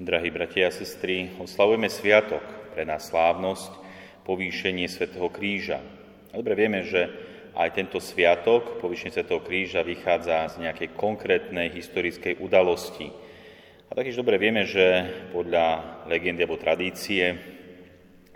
Drahí bratia a sestry, oslavujeme sviatok pre nás slávnosť, povýšenie svätého Kríža. Dobre vieme, že aj tento sviatok, povýšenie svätého Kríža, vychádza z nejakej konkrétnej historickej udalosti. A taktiež dobre vieme, že podľa legendy alebo tradície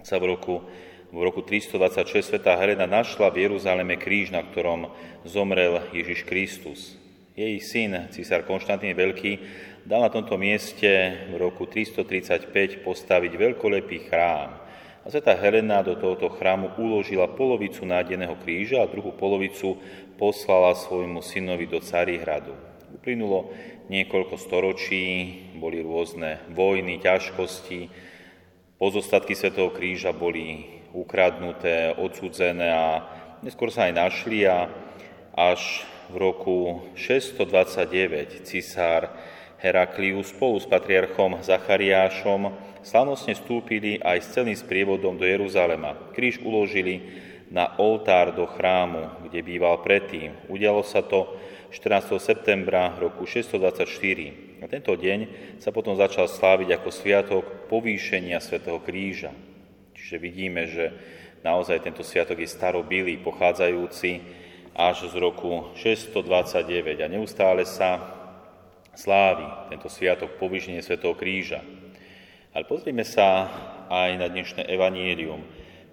sa v roku, v roku 326 svätá Helena našla v Jeruzaleme kríž, na ktorom zomrel Ježiš Kristus. Jej syn, císar Konštantín Veľký, dal na tomto mieste v roku 335 postaviť veľkolepý chrám. A sveta Helena do tohoto chrámu uložila polovicu nádeného kríža a druhú polovicu poslala svojmu synovi do Carihradu. Uplynulo niekoľko storočí, boli rôzne vojny, ťažkosti, pozostatky svetého kríža boli ukradnuté, odsudzené a neskôr sa aj našli a až v roku 629 cisár Heraklius spolu s patriarchom Zachariášom slavnostne vstúpili aj s celým sprievodom do Jeruzalema. Kríž uložili na oltár do chrámu, kde býval predtým. Udialo sa to 14. septembra roku 624. A tento deň sa potom začal sláviť ako sviatok povýšenia svätého Kríža. Čiže vidíme, že naozaj tento sviatok je starobilý, pochádzajúci až z roku 629 a neustále sa slávy, tento sviatok povyženie Svetého kríža. Ale pozrime sa aj na dnešné evanielium,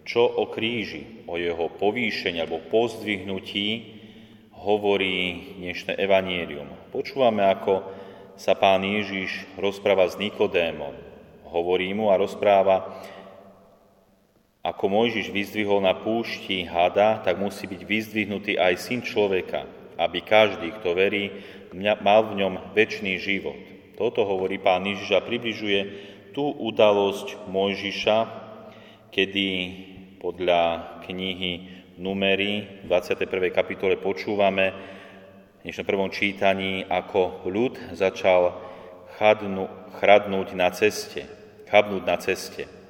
čo o kríži, o jeho povýšení alebo pozdvihnutí hovorí dnešné evanielium. Počúvame, ako sa pán Ježiš rozpráva s Nikodémom. Hovorí mu a rozpráva, ako Mojžiš vyzdvihol na púšti hada, tak musí byť vyzdvihnutý aj syn človeka, aby každý, kto verí, mal v ňom väčší život. Toto hovorí pán Ježiš a približuje tú udalosť Mojžiša, kedy podľa knihy Numery v 21. kapitole počúvame v dnešnom prvom čítaní, ako ľud začal chadnu, chradnúť na ceste, chabnúť na ceste.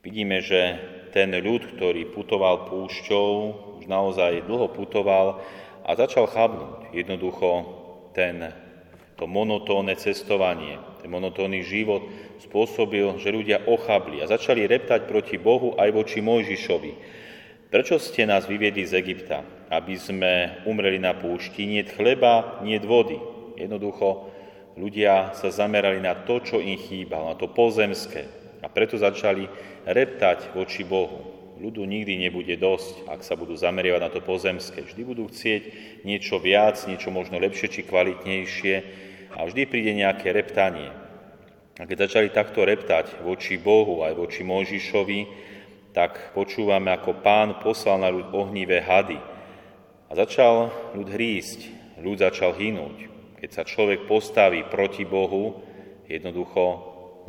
Vidíme, že ten ľud, ktorý putoval púšťou, už naozaj dlho putoval a začal chabnúť. Jednoducho ten, to monotónne cestovanie, ten monotónny život spôsobil, že ľudia ochabli a začali reptať proti Bohu aj voči Mojžišovi. Prečo ste nás vyviedli z Egypta? Aby sme umreli na púšti, nie chleba, nie vody. Jednoducho ľudia sa zamerali na to, čo im chýbalo, na to pozemské. Preto začali reptať voči Bohu ľudu nikdy nebude dosť, ak sa budú zameriavať na to pozemské. Vždy budú chcieť niečo viac, niečo možno lepšie či kvalitnejšie a vždy príde nejaké reptanie. A keď začali takto reptať voči Bohu aj voči Mojžišovi, tak počúvame, ako pán poslal na ľud ohnivé hady. A začal ľud hrísť, ľud začal hynúť. Keď sa človek postaví proti Bohu, jednoducho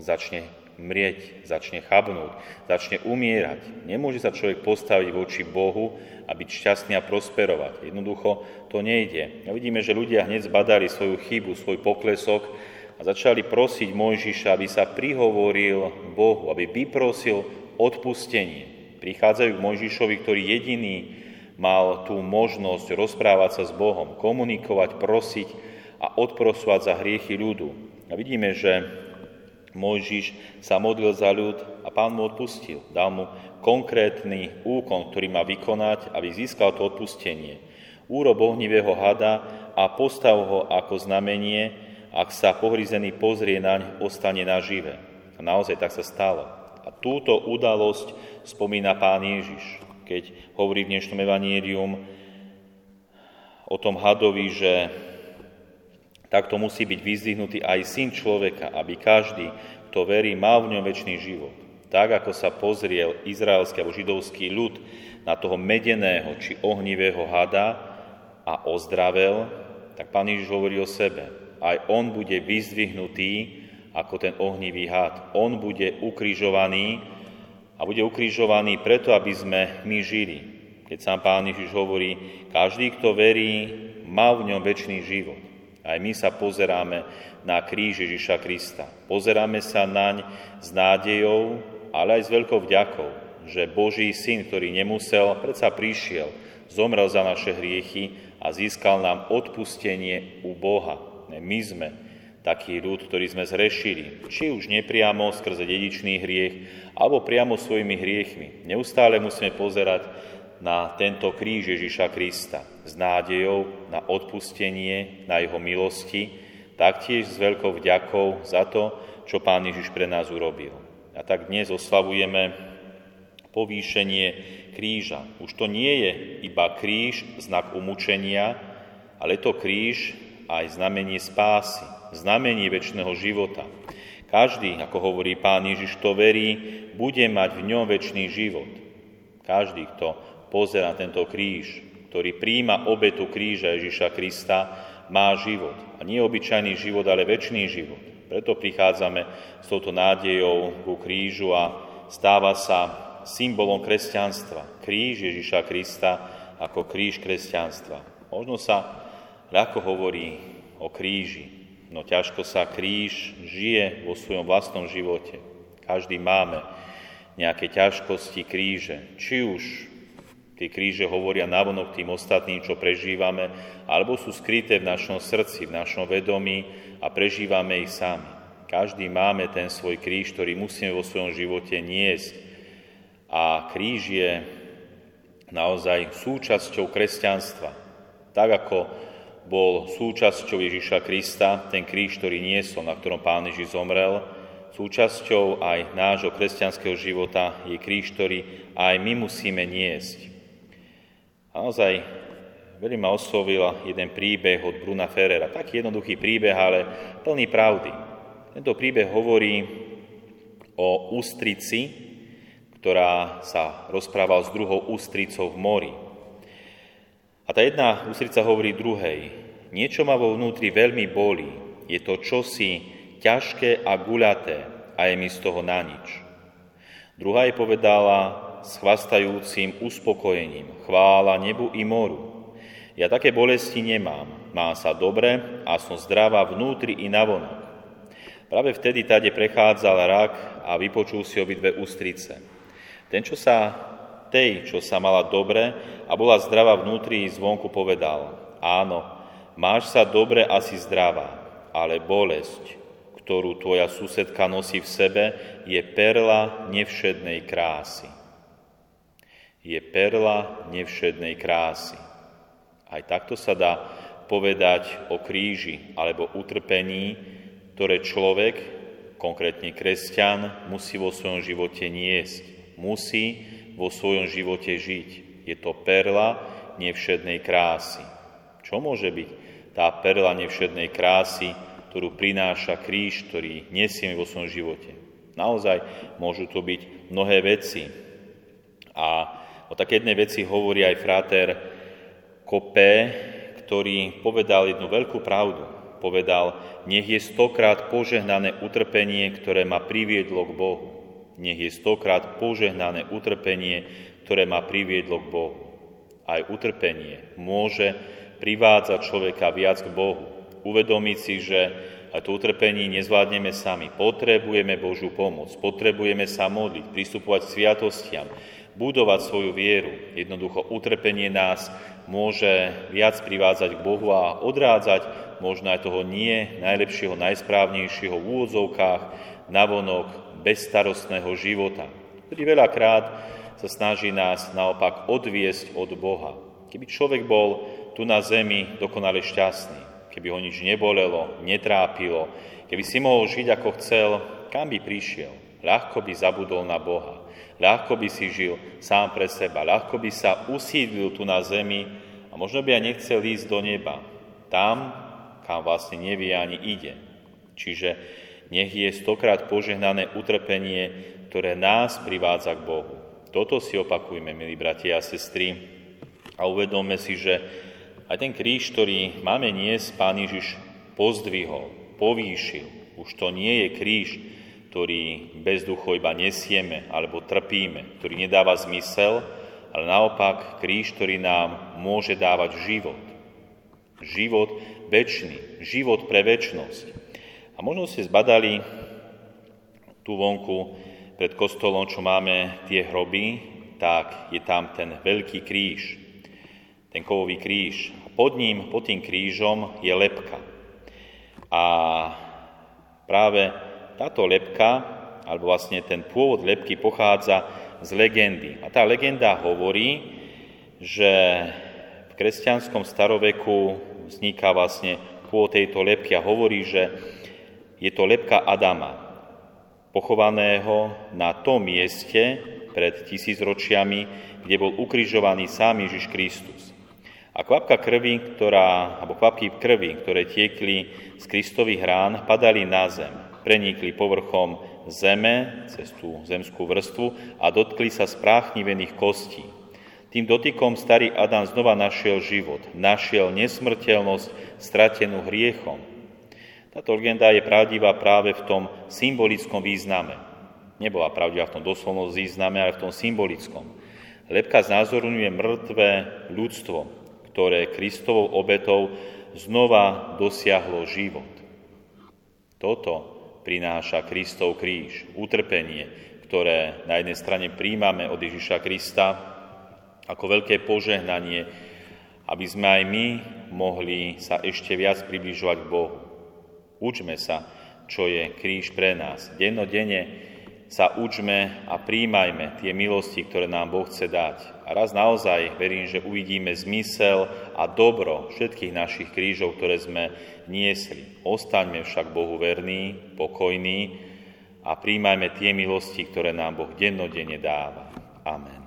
začne mrieť, začne chabnúť, začne umierať. Nemôže sa človek postaviť voči Bohu a byť šťastný a prosperovať. Jednoducho to nejde. A vidíme, že ľudia hneď zbadali svoju chybu, svoj poklesok a začali prosiť Mojžiša, aby sa prihovoril Bohu, aby vyprosil odpustenie. Prichádzajú k Mojžišovi, ktorý jediný mal tú možnosť rozprávať sa s Bohom, komunikovať, prosiť a odprosovať za hriechy ľudu. A vidíme, že Mojžiš sa modlil za ľud a pán mu odpustil. Dal mu konkrétny úkon, ktorý má vykonať, aby získal to odpustenie. Úrob ohnivého hada a postav ho ako znamenie, ak sa pohrizený pozrie naň, ostane nažive. A naozaj tak sa stalo. A túto udalosť spomína pán Ježiš, keď hovorí v dnešnom evanílium o tom hadovi, že Takto musí byť vyzdvihnutý aj syn človeka, aby každý, kto verí, mal v ňom väčší život. Tak, ako sa pozriel izraelský alebo židovský ľud na toho medeného či ohnivého hada a ozdravel, tak pán Ježiš hovorí o sebe. Aj on bude vyzdvihnutý ako ten ohnivý had. On bude ukrižovaný a bude ukrižovaný preto, aby sme my žili. Keď sám pán Ježiš hovorí, každý, kto verí, má v ňom väčší život. Aj my sa pozeráme na kríž Ježiša Krista. Pozeráme sa naň s nádejou, ale aj s veľkou vďakou, že Boží syn, ktorý nemusel, predsa prišiel, zomrel za naše hriechy a získal nám odpustenie u Boha. My sme taký ľud, ktorý sme zrešili, či už nepriamo skrze dedičný hriech, alebo priamo svojimi hriechmi. Neustále musíme pozerať na tento kríž Ježiša Krista s nádejou na odpustenie, na jeho milosti, taktiež s veľkou vďakou za to, čo Pán Ježiš pre nás urobil. A tak dnes oslavujeme povýšenie kríža. Už to nie je iba kríž, znak umúčenia, ale to kríž aj znamenie spásy, znamenie väčšného života. Každý, ako hovorí Pán Ježiš, kto verí, bude mať v ňom väčší život. Každý, kto pozera tento kríž, ktorý príjma obetu kríža Ježiša Krista, má život. A nie obyčajný život, ale väčší život. Preto prichádzame s touto nádejou ku krížu a stáva sa symbolom kresťanstva. Kríž Ježiša Krista ako kríž kresťanstva. Možno sa ľahko hovorí o kríži, no ťažko sa kríž žije vo svojom vlastnom živote. Každý máme nejaké ťažkosti kríže, či už tie kríže hovoria navonok tým ostatným, čo prežívame, alebo sú skryté v našom srdci, v našom vedomí a prežívame ich sami. Každý máme ten svoj kríž, ktorý musíme vo svojom živote niesť. A kríž je naozaj súčasťou kresťanstva. Tak ako bol súčasťou Ježiša Krista, ten kríž, ktorý niesol, na ktorom Pán Ježiš zomrel, súčasťou aj nášho kresťanského života je kríž, ktorý aj my musíme niesť. A naozaj veľmi ma oslovil jeden príbeh od Bruna Ferrera. Taký jednoduchý príbeh, ale plný pravdy. Tento príbeh hovorí o ústrici, ktorá sa rozprávala s druhou ústricou v mori. A tá jedna ústrica hovorí druhej, niečo ma vo vnútri veľmi bolí, je to čosi ťažké a guľaté a je mi z toho na nič. Druhá jej povedala s chvastajúcim uspokojením, chvála nebu i moru. Ja také bolesti nemám, mám sa dobre a som zdravá vnútri i navonok. Práve vtedy tade prechádzal rak a vypočul si obidve ústrice. Ten, čo sa tej, čo sa mala dobre a bola zdravá vnútri i zvonku, povedal, áno, máš sa dobre a si zdravá, ale bolesť, ktorú tvoja susedka nosí v sebe, je perla nevšednej krásy. Je perla nevšednej krásy. Aj takto sa dá povedať o kríži alebo utrpení, ktoré človek, konkrétne kresťan, musí vo svojom živote niesť. Musí vo svojom živote žiť. Je to perla nevšednej krásy. Čo môže byť tá perla nevšednej krásy, ktorú prináša kríž, ktorý nesieme vo svojom živote? Naozaj môžu to byť mnohé veci. A o také jednej veci hovorí aj frater Kopé, ktorý povedal jednu veľkú pravdu. Povedal, nech je stokrát požehnané utrpenie, ktoré ma priviedlo k Bohu. Nech je stokrát požehnané utrpenie, ktoré ma priviedlo k Bohu. Aj utrpenie môže privádzať človeka viac k Bohu. Uvedomiť si, že a to utrpení nezvládneme sami. Potrebujeme Božú pomoc, potrebujeme sa modliť, pristupovať k sviatostiam, budovať svoju vieru. Jednoducho utrpenie nás môže viac privádzať k Bohu a odrádzať možno aj toho nie najlepšieho, najsprávnejšieho v úvodzovkách, navonok bezstarostného života, ktorý veľakrát sa snaží nás naopak odviesť od Boha. Keby človek bol tu na zemi dokonale šťastný, keby ho nič nebolelo, netrápilo, keby si mohol žiť ako chcel, kam by prišiel? Ľahko by zabudol na Boha, ľahko by si žil sám pre seba, ľahko by sa usídlil tu na zemi a možno by aj nechcel ísť do neba, tam, kam vlastne nevie ani ide. Čiže nech je stokrát požehnané utrpenie, ktoré nás privádza k Bohu. Toto si opakujme, milí bratia a sestry, a uvedomme si, že aj ten kríž, ktorý máme niesť, Pán Ježiš pozdvihol, povýšil. Už to nie je kríž, ktorý bezducho iba nesieme alebo trpíme, ktorý nedáva zmysel, ale naopak kríž, ktorý nám môže dávať život. Život väčší, život pre väčnosť. A možno ste zbadali tú vonku pred kostolom, čo máme tie hroby, tak je tam ten veľký kríž, ten kovový kríž. Pod ním, pod tým krížom je lepka. A práve táto lepka, alebo vlastne ten pôvod lepky pochádza z legendy. A tá legenda hovorí, že v kresťanskom staroveku vzniká vlastne pôvod tejto lepky a hovorí, že je to lepka Adama, pochovaného na tom mieste pred tisícročiami, kde bol ukrižovaný sám Ježiš Kristus. A kvapka krvi, ktorá, alebo kvapky krvi, ktoré tiekli z Kristových rán, padali na zem, prenikli povrchom zeme cez tú zemskú vrstvu a dotkli sa spráchnivených kostí. Tým dotykom starý Adam znova našiel život, našiel nesmrteľnosť stratenú hriechom. Táto legenda je pravdivá práve v tom symbolickom význame. Nebola pravdivá v tom doslovnom význame, ale v tom symbolickom. Lepka znázorňuje mŕtve ľudstvo, ktoré Kristovou obetou znova dosiahlo život. Toto prináša Kristov kríž, utrpenie, ktoré na jednej strane príjmame od Ježiša Krista ako veľké požehnanie, aby sme aj my mohli sa ešte viac približovať k Bohu. Učme sa, čo je kríž pre nás. Dennodenne sa učme a príjmajme tie milosti, ktoré nám Boh chce dať. A raz naozaj verím, že uvidíme zmysel a dobro všetkých našich krížov, ktoré sme niesli. Ostaňme však Bohu verní, pokojní a príjmajme tie milosti, ktoré nám Boh dennodenne dáva. Amen.